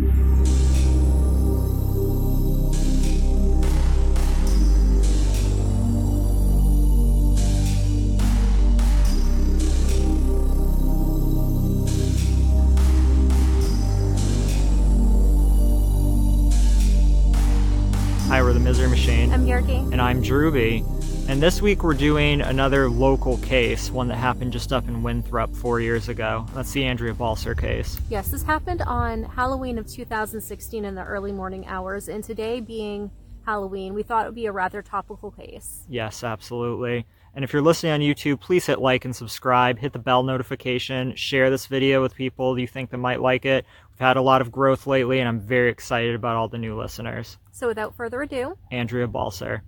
Hi, we're the Misery Machine. I'm Yergy. And I'm Drewby. And this week we're doing another local case, one that happened just up in Winthrop four years ago. That's the Andrea Balcer case. Yes, this happened on Halloween of 2016 in the early morning hours, and today being Halloween, we thought it would be a rather topical case. Yes, absolutely. And if you're listening on YouTube, please hit like and subscribe, hit the bell notification, share this video with people you think that might like it. We've had a lot of growth lately, and I'm very excited about all the new listeners. So without further ado, Andrea Balcer.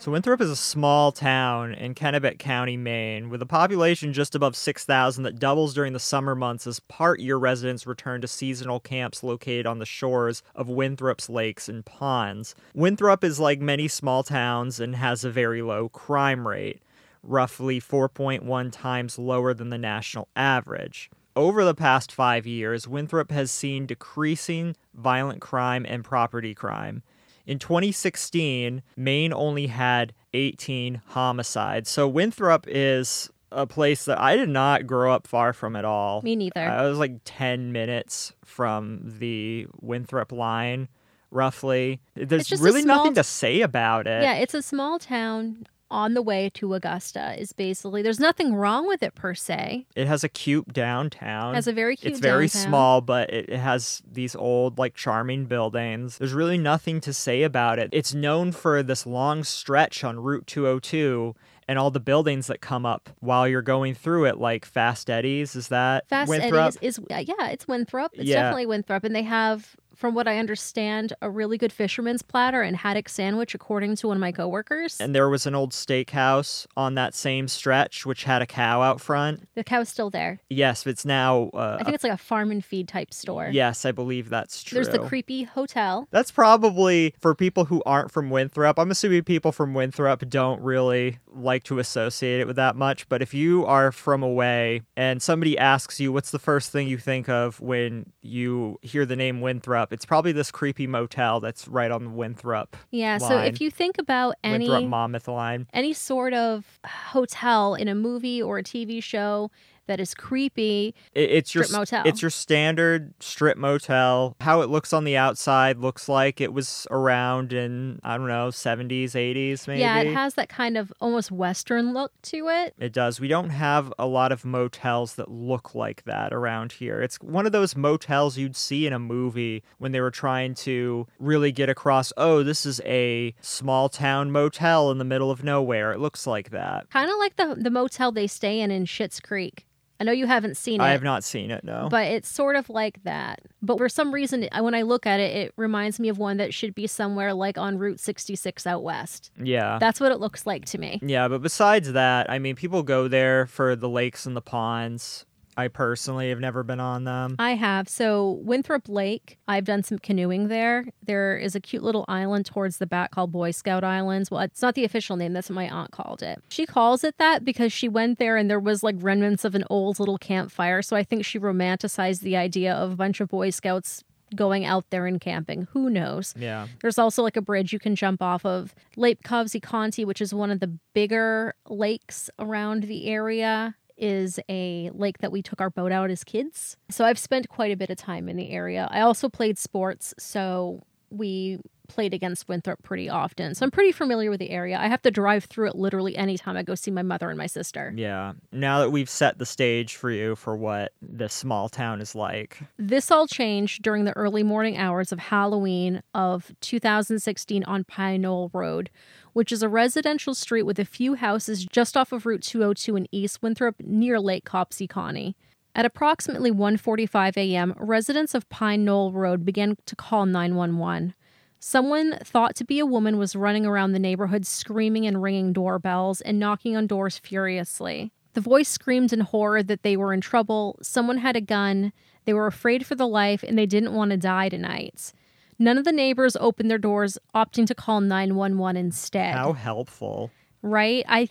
So Winthrop is a small town in Kennebec County, Maine, with a population just above 6,000 that doubles during the summer months as part-year residents return to seasonal camps located on the shores of Winthrop's lakes and ponds. Winthrop is like many small towns and has a very low crime rate, roughly 4.1 times lower than the national average. Over the past five years, Winthrop has seen decreasing violent crime and property crime. In 2016, Maine only had 18 homicides. So Winthrop is a place that I did not grow up far from at all. me neither. I was like 10 minutes from the Winthrop line, roughly. There's really small nothing to say about it. Yeah, it's a small town on the way to Augusta. Is basically there's nothing wrong with it per se. It has a cute downtown. Has a very cute. it's very downtown. small, but it it has these old, like, charming buildings. There's really nothing to say about it. It's known for this long stretch on Route 202 and all the buildings that come up while you're going through it, like Fast Eddie's. Is that Fast Winthrop? Eddie's is yeah, it's Winthrop. It's Yeah. definitely Winthrop, and they have. From what I understand, a really good fisherman's platter and haddock sandwich, according to one of my coworkers. And there was an old steakhouse on that same stretch, which had a cow out front. the cow's still there. Yes, it's now. Uh, I think it's like a farm and feed type store. yes, I believe that's true. There's the creepy hotel. That's probably for people who aren't from Winthrop. I'm assuming people from Winthrop don't really like to associate it with that much. But if you are from away and somebody asks you what's the first thing you think of when you hear the name Winthrop, it's probably this creepy motel that's right on the Winthrop, Yeah. So if you think about any Winthrop Monmouth line. any sort of hotel in a movie or a TV show that is creepy, It, it's your Strip motel. It's your standard strip motel. How it looks on the outside looks like it was around in I don't know 70s, 80s maybe. yeah, it has that kind of almost western look to it. It does. We don't have a lot of motels that look like that around here. It's one of those motels you'd see in a movie when they were trying to really get across, oh, this is a small town motel in the middle of nowhere. It looks like that. Kind of like the the motel they stay in in Schitt's Creek. I know you haven't seen it. I have not seen it, no. But it's sort of like that. But for some reason, when I look at it, it reminds me of one that should be somewhere like on Route 66 out west. yeah. That's what it looks like to me. Yeah, but besides that, I mean, people go there for the lakes and the ponds. I personally have never been on them. I have. So, Winthrop Lake, I've done some canoeing there. There is a cute little island towards the back called Boy Scout Islands. Well, it's not the official name, that's what my aunt called it. She calls it that because she went there and there was like remnants of an old little campfire. So, I think she romanticized the idea of a bunch of Boy Scouts going out there and camping. Who knows? Yeah. There's also like a bridge you can jump off of. Lake Cobbosseecontee, which is one of the bigger lakes around the area, is a lake that we took our boat out as kids. So I've spent quite a bit of time in the area. I also played sports, so we played against Winthrop pretty often. So I'm pretty familiar with the area. I have to drive through it literally anytime I go see my mother and my sister. Yeah. Now that we've set the stage for you for what this small town is like. This all changed during the early morning hours of Halloween of 2016 on Pine Knoll Road, which is a residential street with a few houses just off of Route 202 in East Winthrop near Lake Cobbosseecontee. At approximately 1:45 a.m., residents of Pine Knoll Road began to call 911. Someone thought to be a woman was running around the neighborhood screaming and ringing doorbells and knocking on doors furiously. The voice screamed in horror that they were in trouble, someone had a gun, they were afraid for the life, and they didn't want to die tonight. None of the neighbors opened their doors, opting to call 911 instead. How helpful. Right? I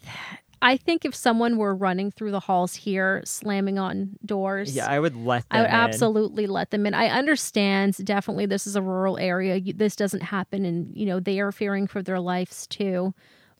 I think if someone were running through the halls here, slamming on doors, Yeah, I would let them I would in. absolutely let them in. I understand definitely this is a rural area. This doesn't happen and you know they are fearing for their lives too.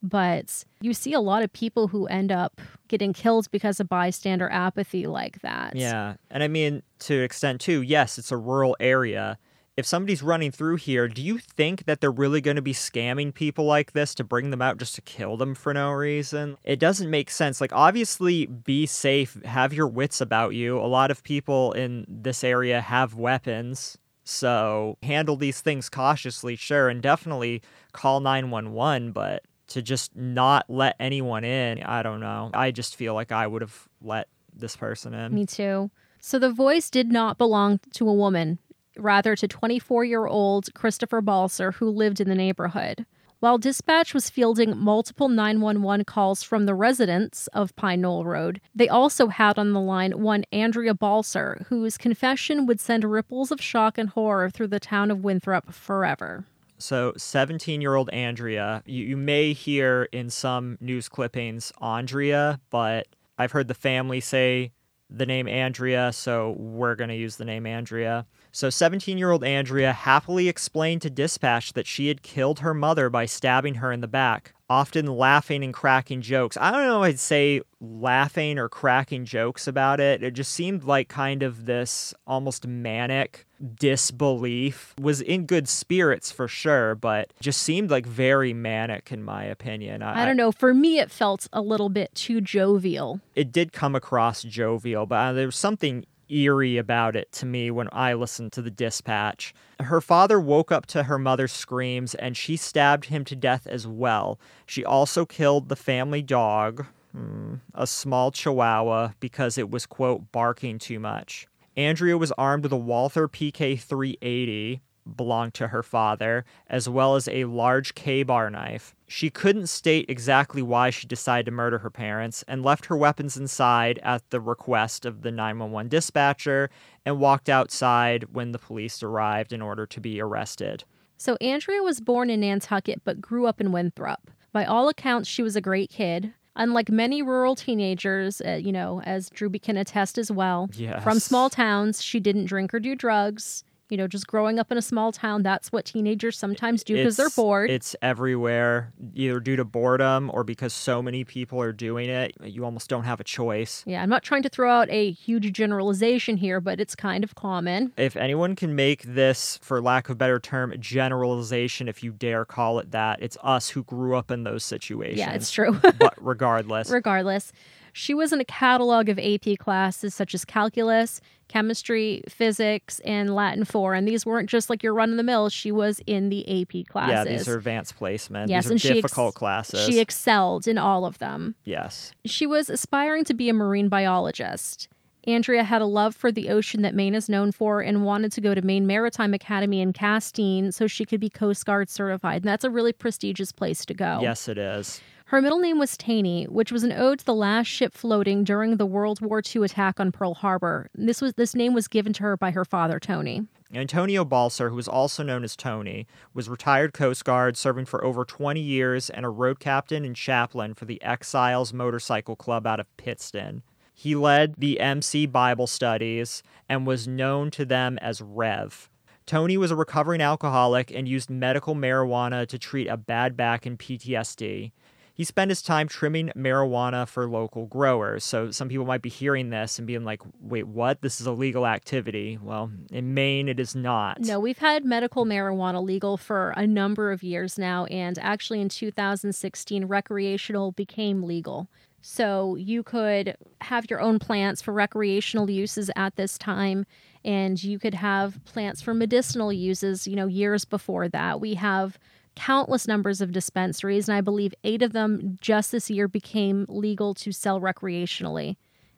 But you see a lot of people who end up getting killed because of bystander apathy like that. Yeah. And I mean, to an extent too, yes, it's a rural area. If somebody's running through here, do you think that they're really going to be scamming people like this to bring them out just to kill them for no reason? It doesn't make sense. Like, obviously, be safe, have your wits about you. A lot of people in this area have weapons. So handle these things cautiously, sure, and definitely call 911, but to just not let anyone in, I don't know. I just feel like I would have let this person in. Me too. So the voice did not belong to a woman, rather to 24 year old Christopher Balcer, who lived in the neighborhood. While dispatch was fielding multiple 911 calls from the residents of Pine Knoll Road, they also had on the line one Andrea Balcer, whose confession would send ripples of shock and horror through the town of Winthrop forever. So, 17 year old Andrea, you, you may hear in some news clippings Andrea, but I've heard the family say the name Andrea, so we're going to use the name Andrea. So, 17 year old Andrea happily explained to dispatch that she had killed her mother by stabbing her in the back, often laughing and cracking jokes. I don't know, I'd say laughing or cracking jokes about it. It just seemed like kind of this almost manic disbelief. Was in good spirits for sure, but just seemed like very manic in my opinion. I don't know. For me, it felt a little bit too jovial. it did come across jovial, but uh, there was something eerie about it to me when I listened to the dispatch. Her father woke up to her mother's screams and she stabbed him to death as well. She also killed the family dog, hmm, a small chihuahua, because it was, quote, barking too much. Andrea was armed with a Walther PK 380, belonged to her father, as well as a large Ka-Bar knife. She couldn't state exactly why she decided to murder her parents and left her weapons inside at the request of the 911 dispatcher and walked outside when the police arrived in order to be arrested. So Andrea was born in Nantucket but grew up in Winthrop. By all accounts, she was a great kid. Unlike many rural teenagers, uh, you know, as Drewby can attest as well, Yes. from small towns, she didn't drink or do drugs. You know, just growing up in a small town, that's what teenagers sometimes do because they're bored. It's everywhere, either due to boredom or because so many people are doing it. You almost don't have a choice. yeah, I'm not trying to throw out a huge generalization here, but it's kind of common. If anyone can make this, for lack of a better term, generalization, if you dare call it that, it's us who grew up in those situations. Yeah, it's true. but regardless, Regardless, she was in a catalog of AP classes such as calculus, chemistry, physics, and Latin 4. And these weren't just like your run of the mill. She was in the AP classes. yeah, these are advanced placement. Yes, these are and she ex- difficult classes. She excelled in all of them. yes. She was aspiring to be a marine biologist. Andrea had a love for the ocean that Maine is known for and wanted to go to Maine Maritime Academy in Castine so she could be Coast Guard certified. And that's a really prestigious place to go. Yes, it is. Her middle name was Taney, which was an ode to the last ship floating during the World War II attack on Pearl Harbor. This was this name was given to her by her father, Tony. Antonio Balcer, who was also known as Tony, was retired Coast Guard, serving for over 20 years, and a road captain and chaplain for the Exiles Motorcycle Club out of Pittston. He led the MC Bible studies and was known to them as Rev. Tony was a recovering alcoholic and used medical marijuana to treat a bad back and PTSD. He spent his time trimming marijuana for local growers. So some people might be hearing this and being like, wait, what? This is a legal activity. Well, in Maine, it is not. No, we've had medical marijuana legal for a number of years now, and actually in 2016, recreational became legal. So you could have your own plants for recreational uses at this time, and you could have plants for medicinal uses, you know, years before that. We have countless numbers of dispensaries, and I believe eight of them just this year became legal to sell recreationally.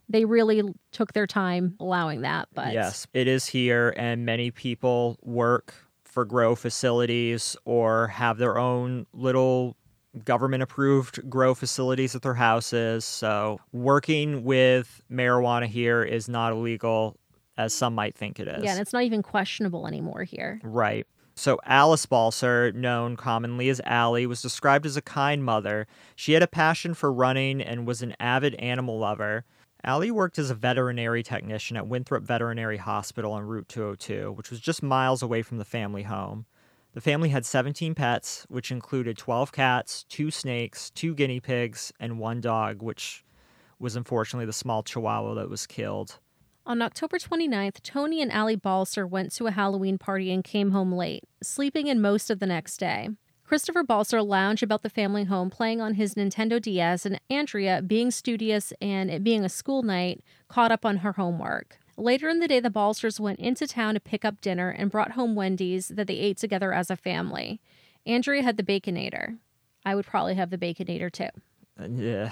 They really took their time allowing that, but Yes, it is here, and many people work for grow facilities or have their own little government approved grow facilities at their houses. So, working with marijuana here is not illegal as some might think it is. yeah, and it's not even questionable anymore here. Right. So, Alice Balcer, known commonly as Allie, was described as a kind mother. She had a passion for running and was an avid animal lover. Allie worked as a veterinary technician at Winthrop Veterinary Hospital on Route 202, which was just miles away from the family home. The family had 17 pets, which included 12 cats, two snakes, two guinea pigs, and one dog, which was unfortunately the small chihuahua that was killed. On October 29th, Tony and Allie Balcer went to a Halloween party and came home late, sleeping in most of the next day. Christopher Balcer lounged about the family home playing on his Nintendo DS, and Andrea, being studious and it being a school night, caught up on her homework. Later in the day, the Balcers went into town to pick up dinner and brought home Wendy's that they ate together as a family. Andrea had the Baconator. I would probably have the Baconator too. Uh, yeah.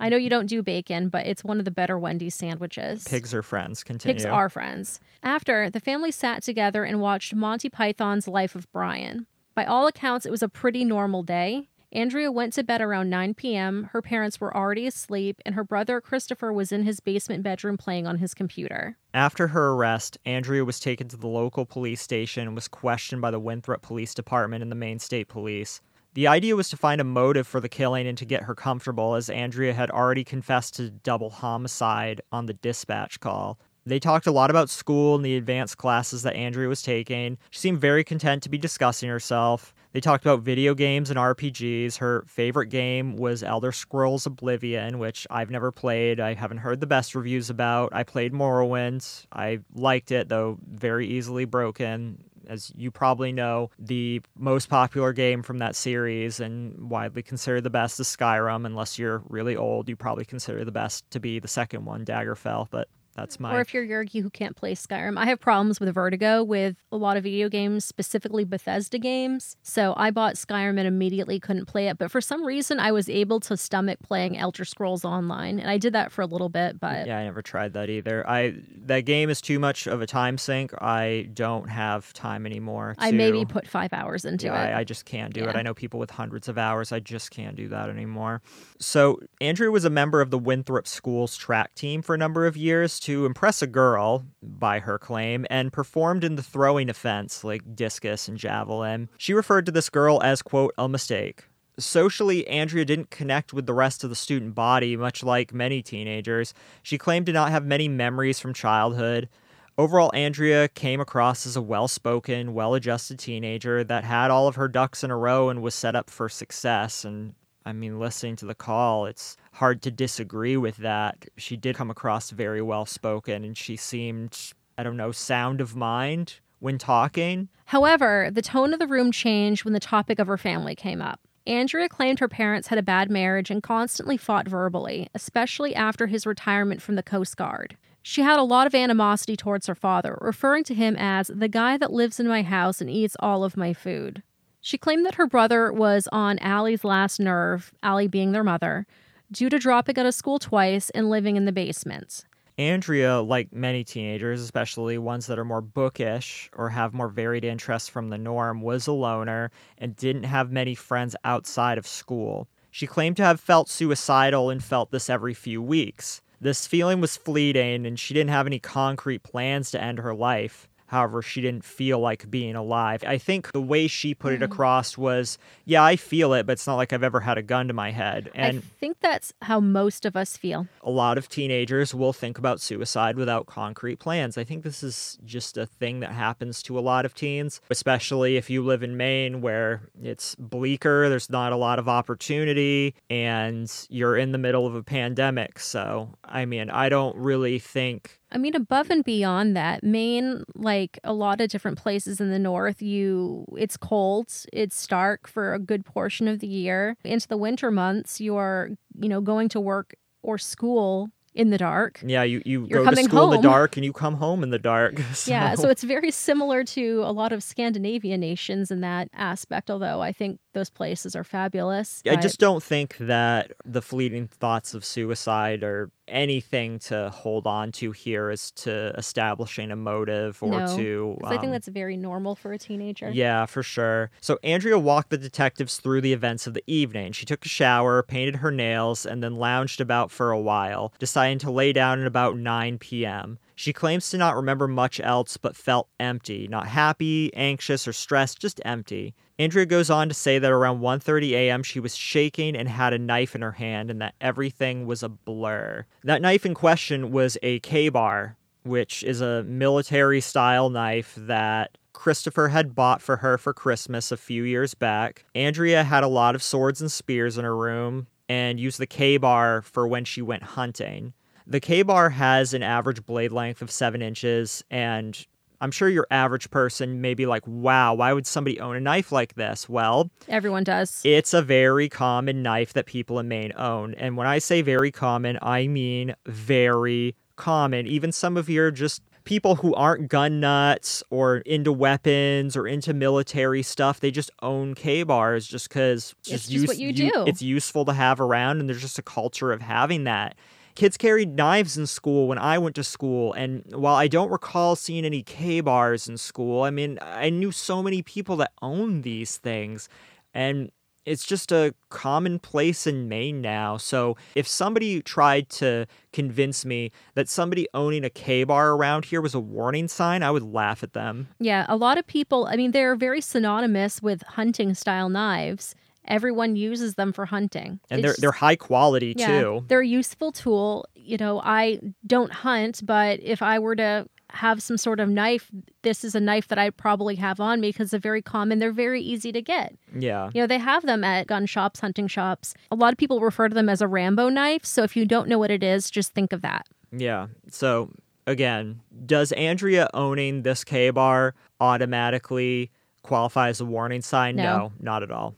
I know you don't do bacon, but it's one of the better Wendy's sandwiches. Pigs are friends. Continue. Pigs are friends. After, the family sat together and watched Monty Python's Life of Brian. By all accounts, it was a pretty normal day. Andrea went to bed around 9 p.m. Her parents were already asleep, and her brother Christopher was in his basement bedroom playing on his computer. After her arrest, Andrea was taken to the local police station and was questioned by the Winthrop Police Department and the Maine State Police. The idea was to find a motive for the killing and to get her comfortable, as Andrea had already confessed to double homicide on the dispatch call. They talked a lot about school and the advanced classes that Andrea was taking. She seemed very content to be discussing herself. They talked about video games and RPGs. Her favorite game was Elder Scrolls Oblivion, which I've never played. I haven't heard the best reviews about. I played Morrowind. I liked it, though very easily broken. As you probably know, the most popular game from that series and widely considered the best is Skyrim. Unless you're really old, you probably consider the best to be the second one, Daggerfall. But that's my. Or if you're Yergy who can't play Skyrim, I have problems with Vertigo with a lot of video games, specifically Bethesda games. So I bought Skyrim and immediately couldn't play it. But for some reason, I was able to stomach playing Elder Scrolls Online, and I did that for a little bit. But yeah, I never tried that either. I that game is too much of a time sink. I don't have time anymore. To, I maybe put five hours into yeah, it. I, I just can't do Yeah. it. I know people with hundreds of hours. I just can't do that anymore. So Andrew was a member of the Winthrop School's track team for a number of years to impress a girl, by her claim, and performed in the throwing offense like discus and javelin. She referred to this girl as, quote, a mistake. Socially, Andrea didn't connect with the rest of the student body, much like many teenagers. She claimed to not have many memories from childhood. Overall, Andrea came across as a well spoken, well adjusted teenager that had all of her ducks in a row and was set up for success. And I mean, listening to the call, it's hard to disagree with that. She did come across very well spoken and she seemed, I don't know, sound of mind when talking. However, the tone of the room changed when the topic of her family came up. Andrea claimed her parents had a bad marriage and constantly fought verbally, especially after his retirement from the Coast Guard. She had a lot of animosity towards her father, referring to him as the guy that lives in my house and eats all of my food. She claimed that her brother was on Allie's last nerve, Allie being their mother, due to dropping out of school twice and living in the basement. Andrea, like many teenagers, especially ones that are more bookish or have more varied interests from the norm, was a loner and didn't have many friends outside of school. She claimed to have felt suicidal and felt this every few weeks. This feeling was fleeting and she didn't have any concrete plans to end her life. However, she didn't feel like being alive. I think the way she put it mm. across was, yeah, I feel it, but it's not like I've ever had a gun to my head. And I think that's how most of us feel. a lot of teenagers will think about suicide without concrete plans. I think this is just a thing that happens to a lot of teens, especially if you live in Maine where it's bleaker, there's not a lot of opportunity, and you're in the middle of a pandemic. So, I mean, I don't really think. I mean, above and beyond that, Maine, like a lot of different places in the north, you it's cold, it's stark for a good portion of the year. Into the winter months, you're, you know, going to work or school in the dark. Yeah, you, you You're go to school in the dark and you come home in the dark. Yeah, so it's very similar to a lot of Scandinavian nations in that aspect, although I think those places are fabulous. I but- just don't think that the fleeting thoughts of suicide are anything to hold on to here as to establishing a motive or No, to. 'cause I think um, that's very normal for a teenager. Yeah, for sure. So Andrea walked the detectives through the events of the evening. She took a shower, painted her nails, and then lounged about for a while, deciding to lay down at about 9 p.m. She claims to not remember much else but felt empty, not happy, anxious, or stressed, just empty. Andrea goes on to say that around 1:30 a.m. she was shaking and had a knife in her hand and that everything was a blur. That knife in question was a Ka-Bar, which is a military style knife that Christopher had bought for her for Christmas a few years back. Andrea had a lot of swords and spears in her room and used the Ka-Bar for when she went hunting. The Ka-Bar has an average blade length of seven inches, and I'm sure your average person may be like, wow, why would somebody own a knife like this? Well, Everyone does. it's a very common knife that people in Maine own. And when I say very common, I mean very common. Even some of your just people who aren't gun nuts or into weapons or into military stuff, they just own Ka-Bars just because It's just what you do. It's useful to have around, and there's just a culture of having that. Kids carried knives in school when I went to school, and while I don't recall seeing any Ka-Bars in school, I mean, I knew so many people that owned these things, and it's just a commonplace in Maine now. So if somebody tried to convince me that somebody owning a Ka-Bar around here was a warning sign, I would laugh at them. Yeah, a lot of people, I mean, they're very synonymous with hunting style knives. Everyone uses them for hunting. And It's they're just- they're high quality yeah, too. They're a useful tool. You know, I don't hunt, but if I were to have some sort of knife, this is a knife that I'd probably have on me because they're very common. They're very easy to get. Yeah. You know, they have them at gun shops, hunting shops. A lot of people refer to them as a Rambo knife. So if you don't know what it is, just think of that. Yeah. So again, does Andrea owning this Ka-Bar automatically qualify as a warning sign? No. not at all.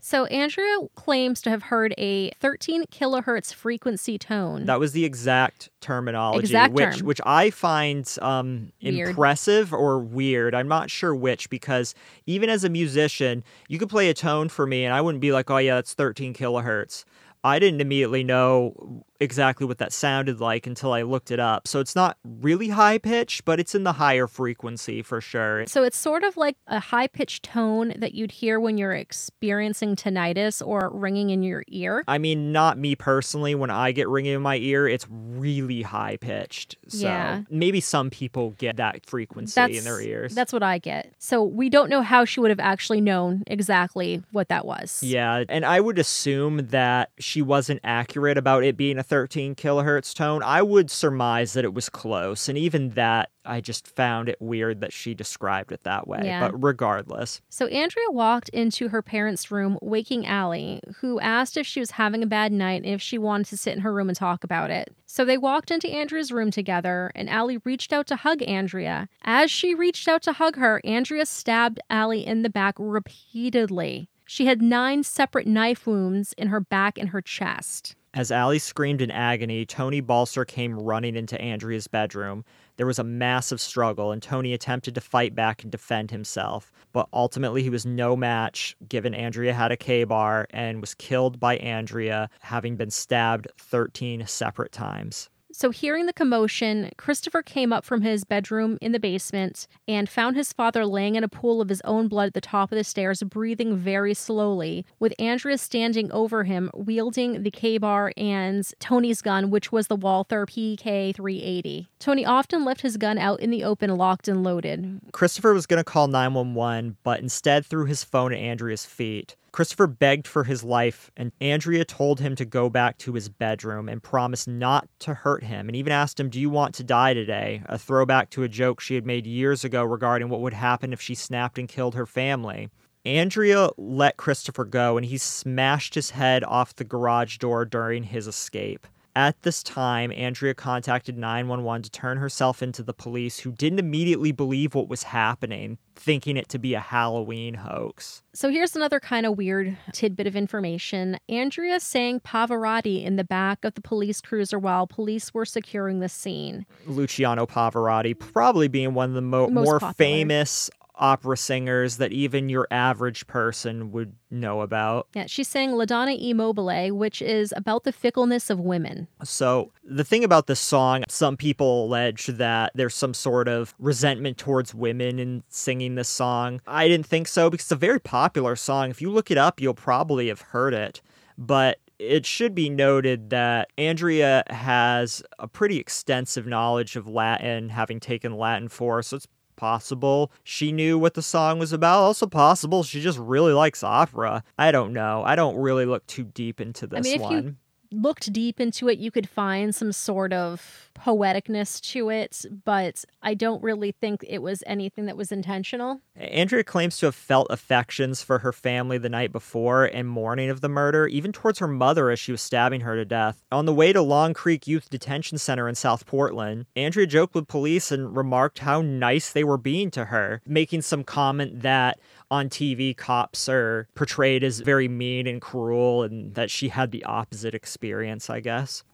So Andrea claims to have heard a 13 kilohertz frequency tone. That was the exact terminology, Exact which term. which I find um, impressive or weird. I'm not sure which because even as a musician, you could play a tone for me, and I wouldn't be like, "Oh yeah, that's 13 kilohertz." I didn't immediately know exactly what that sounded like until I looked it up. So it's not really high pitched, but it's in the higher frequency for sure. So it's sort of like a high pitched tone that you'd hear when you're experiencing tinnitus or ringing in your ear. I mean, not me personally. When I get ringing in my ear, it's really high pitched. So Yeah. maybe some people get that frequency That's in their ears. That's what I get. So we don't know how she would have actually known exactly what that was. Yeah, and I would assume that she wasn't accurate about it being a 13 kilohertz tone. I would surmise that it was close, and even that, I just found it weird that she described it that way. Yeah. But regardless, So Andrea walked into her parents' room, waking Allie, who asked if she was having a bad night and if she wanted to sit in her room and talk about it. So they walked into Andrea's room together, and Allie reached out to hug Andrea. As she reached out to hug her, Andrea stabbed Allie in the back repeatedly. She had nine separate knife wounds in her back and her chest. As Allie screamed in agony, Tony Balcer came running into Andrea's bedroom. There was a massive struggle, and Tony attempted to fight back and defend himself, but ultimately he was no match given Andrea had a Ka-Bar and was killed by Andrea, having been stabbed 13 separate times. So, hearing the commotion, Christopher came up from his bedroom in the basement and found his father laying in a pool of his own blood at the top of the stairs, breathing very slowly, with Andrea standing over him, wielding the Ka-Bar and Tony's gun, which was the Walther PK 380. Tony often left his gun out in the open, locked and loaded. Christopher was going to call 911, but instead threw his phone at Andrea's feet. Christopher begged for his life, and Andrea told him to go back to his bedroom and promised not to hurt him, and even asked him, Do you want to die today? A throwback to a joke she had made years ago regarding what would happen if she snapped and killed her family. Andrea let Christopher go, and he smashed his head off the garage door during his escape. At this time, Andrea contacted 911 to turn herself into the police, who didn't immediately believe what was happening, thinking it to be a Halloween hoax. So here's another kind of weird tidbit of information. Andrea sang Pavarotti in the back of the police cruiser while police were securing the scene. Luciano Pavarotti probably being one of the mo- more popular. famous opera singers that even your average person would know about. Yeah, she sang La Donna e Mobile, which is about the fickleness of women. So, the thing about this song, some people allege that there's some sort of resentment towards women in singing this song. I didn't think so because it's a very popular song. If you look it up, you'll probably have heard it. But It should be noted that Andrea has a pretty extensive knowledge of Latin, having taken Latin for, so it's possible she knew what the song was about. Also possible she just really likes opera. I don't know. I don't really look too deep into this I mean, if one. you looked deep into it, you could find some sort of poeticness to it, but I don't really think it was anything that was intentional. Andrea claims to have felt affections for her family the night before and morning of the murder, even towards her mother as she was stabbing her to death. On the way to Long Creek Youth Detention Center in South Portland, Andrea joked with police and remarked how nice they were being to her, making some comment that on TV, cops are portrayed as very mean and cruel, and that she had the opposite experience, I guess.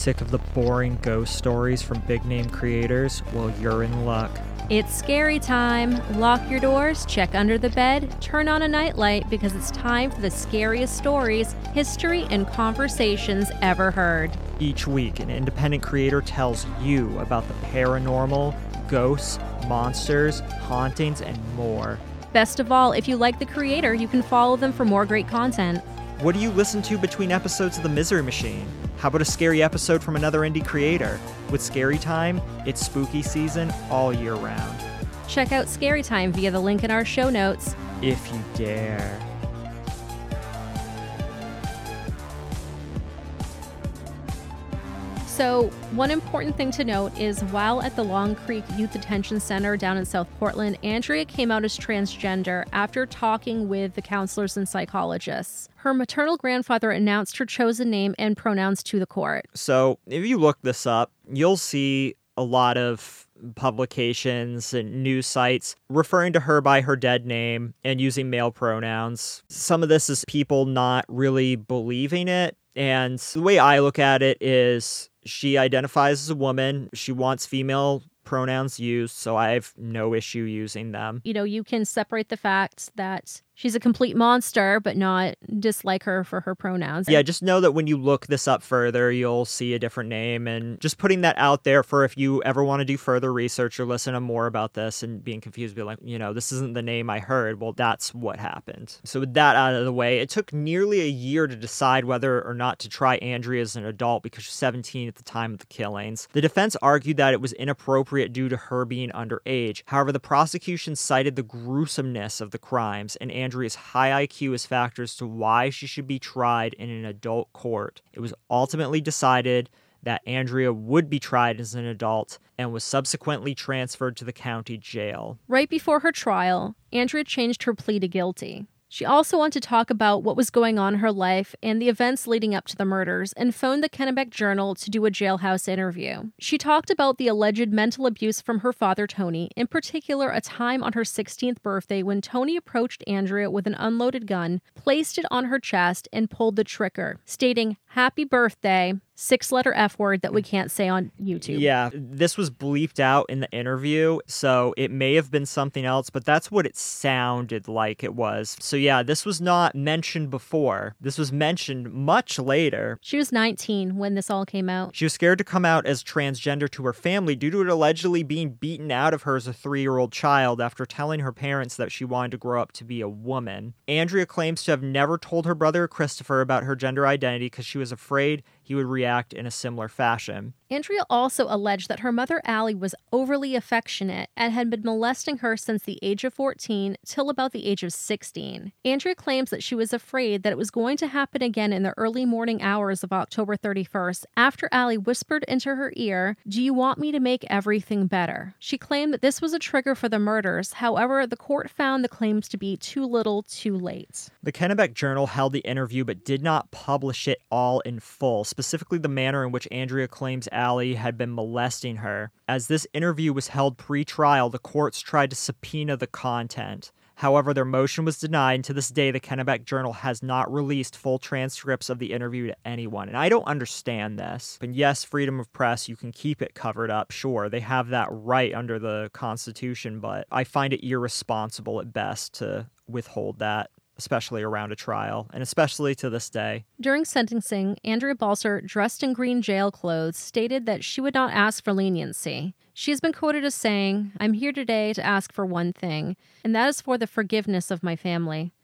Sick of the boring ghost stories from big name creators? Well, you're in luck. It's scary time. Lock your doors, check under the bed, turn on a nightlight because it's time for the scariest stories, history, and conversations ever heard. Each week, an independent creator tells you about the paranormal, ghosts, monsters, hauntings, and more. Best of all, if you like the creator, you can follow them for more great content. What do you listen to between episodes of The Misery Machine? How about a scary episode from another indie creator? With Scary Time, it's spooky season all year round. Check out Scary Time via the link in our show notes. If you dare. So, one important thing to note is while at the Long Creek Youth Detention Center down in South Portland, Andrea came out as transgender after talking with the counselors and psychologists. Her maternal grandfather announced her chosen name and pronouns to the court. So, if you look this up, you'll see a lot of publications and news sites referring to her by her dead name and using male pronouns. Some of this is people not really believing it. And the way I look at it is she identifies as a woman. She wants female pronouns used, so I have no issue using them. You know, you can separate the facts that she's a complete monster, but not dislike her for her pronouns. Yeah, just know that when you look this up further, you'll see a different name. And just putting that out there for if you ever want to do further research or listen to more about this and being confused, be like, you know, this isn't the name I heard. Well, that's what happened. So, with that out of the way, it took nearly a year to decide whether or not to try Andrea as an adult because she's 17 at the time of the killings. The defense argued that it was inappropriate due to her being underage. However, the prosecution cited the gruesomeness of the crimes and Andrea's high IQ as factors to why she should be tried in an adult court. It was ultimately decided that Andrea would be tried as an adult and was subsequently transferred to the county jail. Right before her trial, Andrea changed her plea to guilty. She also wanted to talk about what was going on in her life and the events leading up to the murders and phoned the Kennebec Journal to do a jailhouse interview. She talked about the alleged mental abuse from her father, Tony, in particular, a time on her 16th birthday when Tony approached Andrea with an unloaded gun, placed it on her chest, and pulled the trigger, stating, Happy birthday, six letter F word that we mm. can't say on YouTube. Yeah, this was bleeped out in the interview, so it may have been something else, but that's what it sounded like it was. So, yeah, this was not mentioned before. This was mentioned much later. She was 19 when this all came out. She was scared to come out as transgender to her family due to it allegedly being beaten out of her as a three year old child after telling her parents that she wanted to grow up to be a woman. Andrea claims to have never told her brother Christopher about her gender identity because she was afraid he would react in a similar fashion. Andrea also alleged that her mother Allie was overly affectionate and had been molesting her since the age of 14 till about the age of 16. Andrea claims that she was afraid that it was going to happen again in the early morning hours of October 31st after Allie whispered into her ear, Do you want me to make everything better? She claimed that this was a trigger for the murders, however, the court found the claims to be too little too late. The Kennebec Journal held the interview but did not publish it all in full, specifically the manner in which Andrea claims had been molesting her. As this interview was held pre trial, the courts tried to subpoena the content. However, their motion was denied, and to this day, the Kennebec Journal has not released full transcripts of the interview to anyone. And I don't understand this. And yes, freedom of press, you can keep it covered up, sure. They have that right under the Constitution, but I find it irresponsible at best to withhold that especially around a trial, and especially to this day. During sentencing, Andrea Balcer, dressed in green jail clothes, stated that she would not ask for leniency. She has been quoted as saying, I'm here today to ask for one thing, and that is for the forgiveness of my family.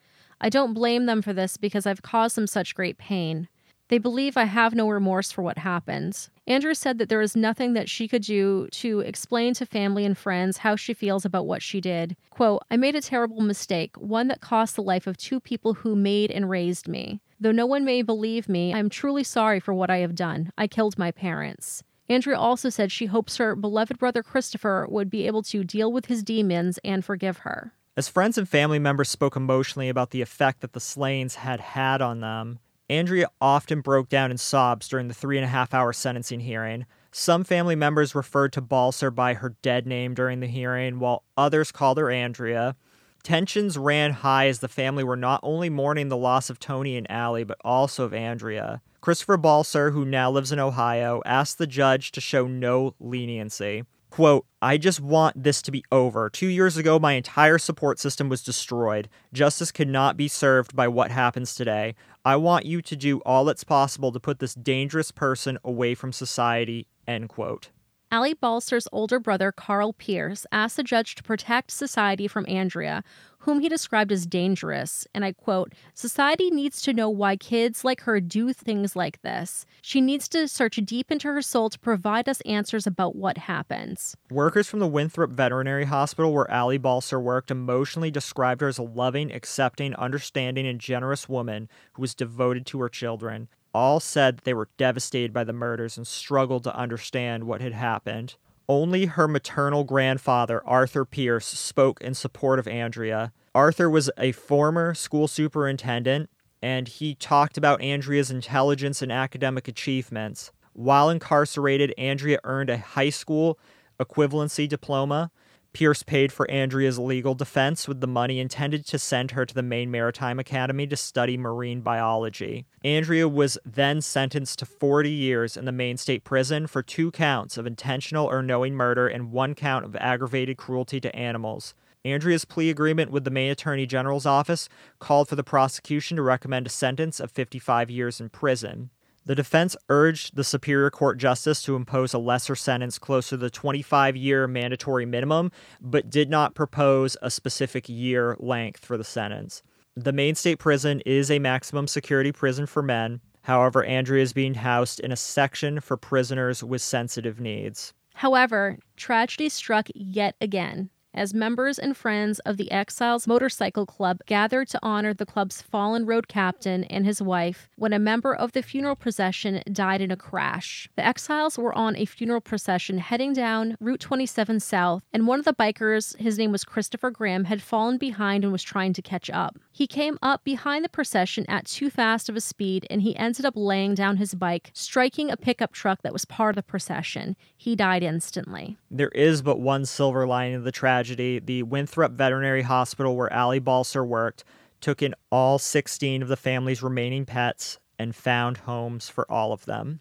I don't blame them for this because I've caused them such great pain. They believe I have no remorse for what happened. Andrea said that there is nothing that she could do to explain to family and friends how she feels about what she did. Quote, I made a terrible mistake, one that cost the life of two people who made and raised me. Though no one may believe me, I am truly sorry for what I have done. I killed my parents. Andrea also said she hopes her beloved brother Christopher would be able to deal with his demons and forgive her. As friends and family members spoke emotionally about the effect that the slayings had had on them, Andrea often broke down in sobs during the three and a half hour sentencing hearing. Some family members referred to Balcer by her dead name during the hearing, while others called her Andrea. Tensions ran high as the family were not only mourning the loss of Tony and Allie, but also of Andrea. Christopher Balcer, who now lives in Ohio, asked the judge to show no leniency. Quote, I just want this to be over. Two years ago, my entire support system was destroyed. Justice could not be served by what happens today. I want you to do all that's possible to put this dangerous person away from society. End quote. Allie Balcer's older brother, Carl Pierce, asked the judge to protect society from Andrea, whom he described as dangerous. And I quote Society needs to know why kids like her do things like this. She needs to search deep into her soul to provide us answers about what happens. Workers from the Winthrop Veterinary Hospital, where Allie Balcer worked, emotionally described her as a loving, accepting, understanding, and generous woman who was devoted to her children all said they were devastated by the murders and struggled to understand what had happened. Only her maternal grandfather, Arthur Pierce, spoke in support of Andrea. Arthur was a former school superintendent, and he talked about Andrea's intelligence and academic achievements. While incarcerated, Andrea earned a high school equivalency diploma Pierce paid for Andrea's legal defense with the money intended to send her to the Maine Maritime Academy to study marine biology. Andrea was then sentenced to 40 years in the Maine State Prison for two counts of intentional or knowing murder and one count of aggravated cruelty to animals. Andrea's plea agreement with the Maine Attorney General's office called for the prosecution to recommend a sentence of 55 years in prison. The defense urged the Superior Court justice to impose a lesser sentence closer to the 25 year mandatory minimum, but did not propose a specific year length for the sentence. The Maine State Prison is a maximum security prison for men. However, Andrea is being housed in a section for prisoners with sensitive needs. However, tragedy struck yet again as members and friends of the Exiles Motorcycle Club gathered to honor the club's fallen road captain and his wife when a member of the funeral procession died in a crash. The Exiles were on a funeral procession heading down Route 27 South, and one of the bikers, his name was Christopher Graham, had fallen behind and was trying to catch up. He came up behind the procession at too fast of a speed and he ended up laying down his bike, striking a pickup truck that was part of the procession. He died instantly. There is but one silver lining of the tragedy tragedy, the Winthrop Veterinary Hospital, where Allie Balcer worked, took in all 16 of the family's remaining pets and found homes for all of them.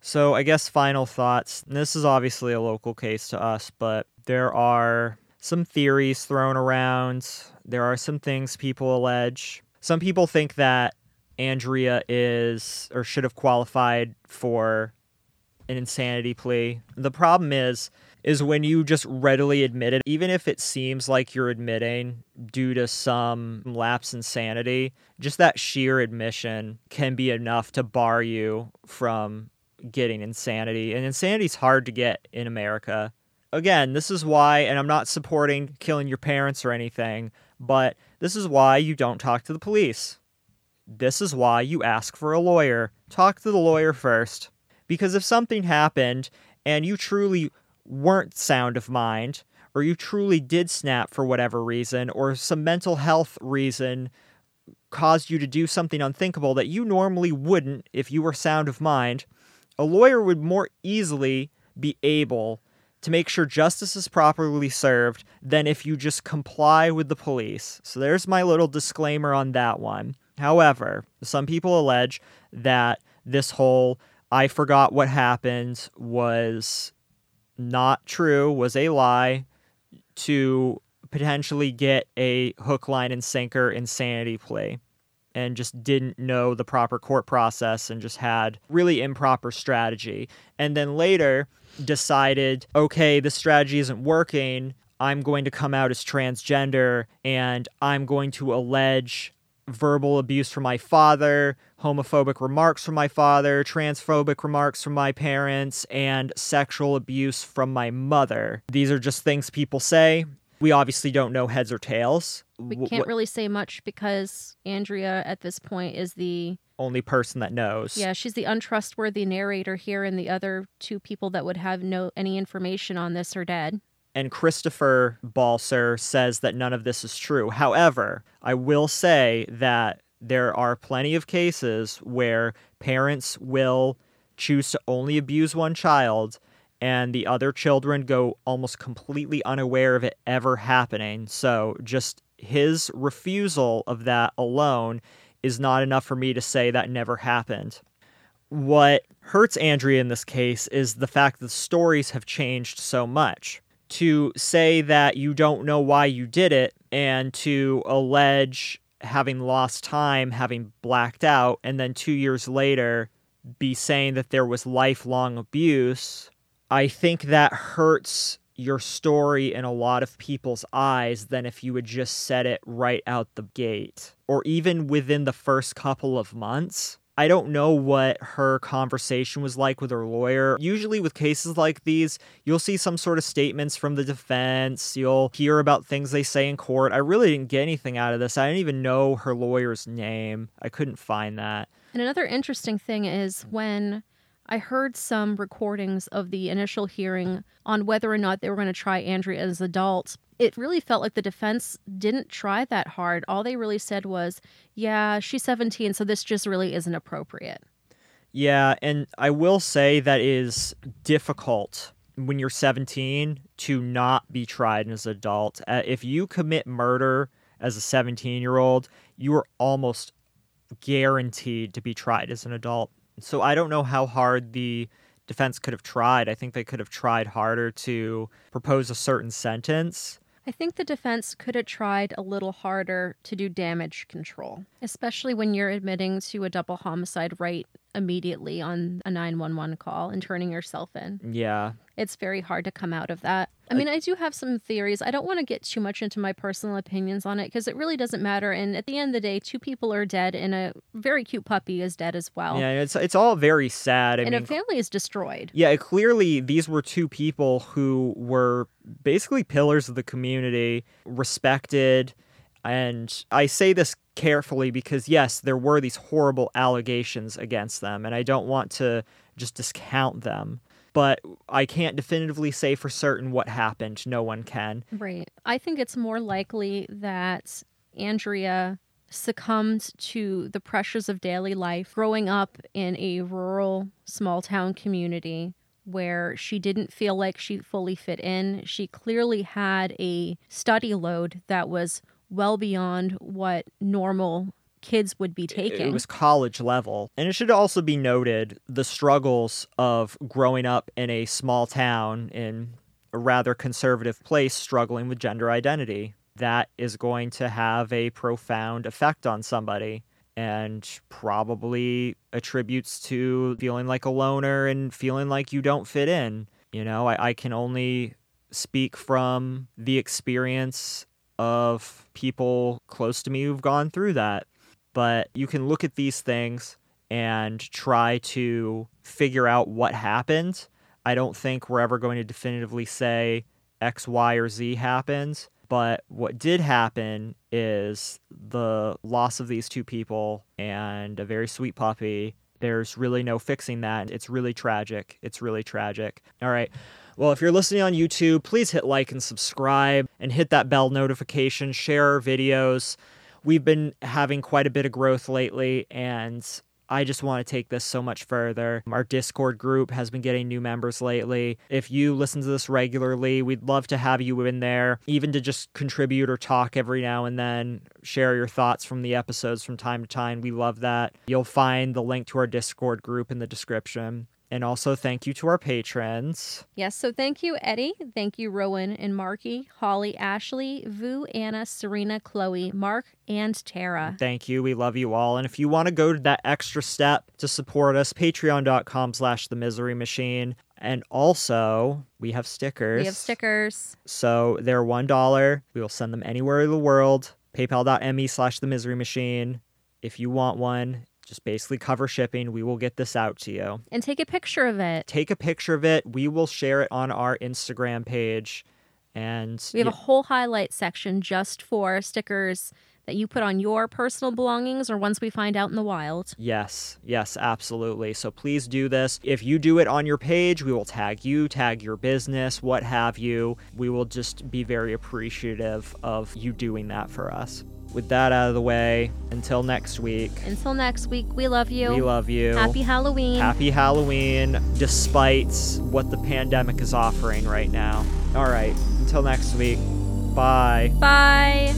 So, I guess final thoughts. This is obviously a local case to us, but there are some theories thrown around. There are some things people allege. Some people think that Andrea is or should have qualified for an insanity plea. The problem is is when you just readily admit it, even if it seems like you're admitting due to some lapse in sanity, just that sheer admission can be enough to bar you from getting insanity. And insanity is hard to get in America. Again, this is why, and I'm not supporting killing your parents or anything, but this is why you don't talk to the police. This is why you ask for a lawyer. Talk to the lawyer first. Because if something happened and you truly weren't sound of mind, or you truly did snap for whatever reason, or some mental health reason caused you to do something unthinkable that you normally wouldn't if you were sound of mind, a lawyer would more easily be able to make sure justice is properly served than if you just comply with the police. So there's my little disclaimer on that one. However, some people allege that this whole I forgot what happened was not true, was a lie to potentially get a hook, line, and sinker insanity plea and just didn't know the proper court process and just had really improper strategy. And then later decided, okay, this strategy isn't working. I'm going to come out as transgender and I'm going to allege verbal abuse from my father, homophobic remarks from my father, transphobic remarks from my parents, and sexual abuse from my mother. These are just things people say. We obviously don't know heads or tails. We can't really say much because Andrea at this point is the only person that knows. yeah, she's the untrustworthy narrator here and the other two people that would have no any information on this are dead. and Christopher Balcer says that none of this is true. However, I will say that there are plenty of cases where parents will choose to only abuse one child and the other children go almost completely unaware of it ever happening. So just his refusal of that alone is not enough for me to say that never happened. What hurts Andrea in this case is the fact that the stories have changed so much. To say that you don't know why you did it and to allege having lost time, having blacked out, and then two years later be saying that there was lifelong abuse, I think that hurts your story in a lot of people's eyes than if you had just said it right out the gate or even within the first couple of months. I don't know what her conversation was like with her lawyer. Usually, with cases like these, you'll see some sort of statements from the defense. You'll hear about things they say in court. I really didn't get anything out of this. I didn't even know her lawyer's name. I couldn't find that. And another interesting thing is when I heard some recordings of the initial hearing on whether or not they were going to try Andrea as adults. It really felt like the defense didn't try that hard. All they really said was, yeah, she's 17, so this just really isn't appropriate. Yeah, and I will say that is difficult when you're 17 to not be tried as an adult. Uh, if you commit murder as a 17 year old, you are almost guaranteed to be tried as an adult. So I don't know how hard the defense could have tried. I think they could have tried harder to propose a certain sentence. I think the defense could have tried a little harder to do damage control, especially when you're admitting to a double homicide right immediately on a 911 call and turning yourself in. Yeah. It's very hard to come out of that. I mean, I do have some theories. I don't want to get too much into my personal opinions on it because it really doesn't matter. And at the end of the day, two people are dead, and a very cute puppy is dead as well. Yeah, it's it's all very sad. I and mean, a family is destroyed. Yeah, clearly these were two people who were basically pillars of the community, respected. And I say this carefully because, yes, there were these horrible allegations against them, and I don't want to just discount them. But I can't definitively say for certain what happened. No one can. Right. I think it's more likely that Andrea succumbed to the pressures of daily life growing up in a rural small town community where she didn't feel like she fully fit in. She clearly had a study load that was well beyond what normal kids would be taking. It was college level. And it should also be noted the struggles of growing up in a small town in a rather conservative place struggling with gender identity. That is going to have a profound effect on somebody and probably attributes to feeling like a loner and feeling like you don't fit in. You know, I, I can only speak from the experience of people close to me who've gone through that but you can look at these things and try to figure out what happened. I don't think we're ever going to definitively say X, Y, or Z happened, but what did happen is the loss of these two people and a very sweet puppy. There's really no fixing that. It's really tragic. It's really tragic. All right. Well, if you're listening on YouTube, please hit like and subscribe and hit that bell notification, share our videos we've been having quite a bit of growth lately and I just want to take this so much further. Our Discord group has been getting new members lately. If you listen to this regularly, we'd love to have you in there, even to just contribute or talk every now and then, share your thoughts from the episodes from time to time. We love that. You'll find the link to our Discord group in the description. And also, thank you to our patrons. Yes, so thank you, Eddie. Thank you, Rowan and Marky, Holly, Ashley, Vu, Anna, Serena, Chloe, Mark, and Tara. Thank you. We love you all. And if you want to go to that extra step to support us, patreon.com slash the misery machine. And also, we have stickers. We have stickers. So they're $1. We will send them anywhere in the world. paypal.me slash the misery machine. If you want one, just basically cover shipping. We will get this out to you. And take a picture of it. Take a picture of it. We will share it on our Instagram page. And We have yeah, a whole highlight section just for stickers that you put on your personal belongings or ones we find out in the wild. Yes, yes, absolutely. So please do this. If you do it on your page, we will tag you, tag your business, what have you. We will just be very appreciative of you doing that for us. With that out of the way, until next week, Until next week, we love you. we love you. Happy Halloween. Happy Halloween, despite what the pandemic is offering right now. All right, until next week, bye. Bye.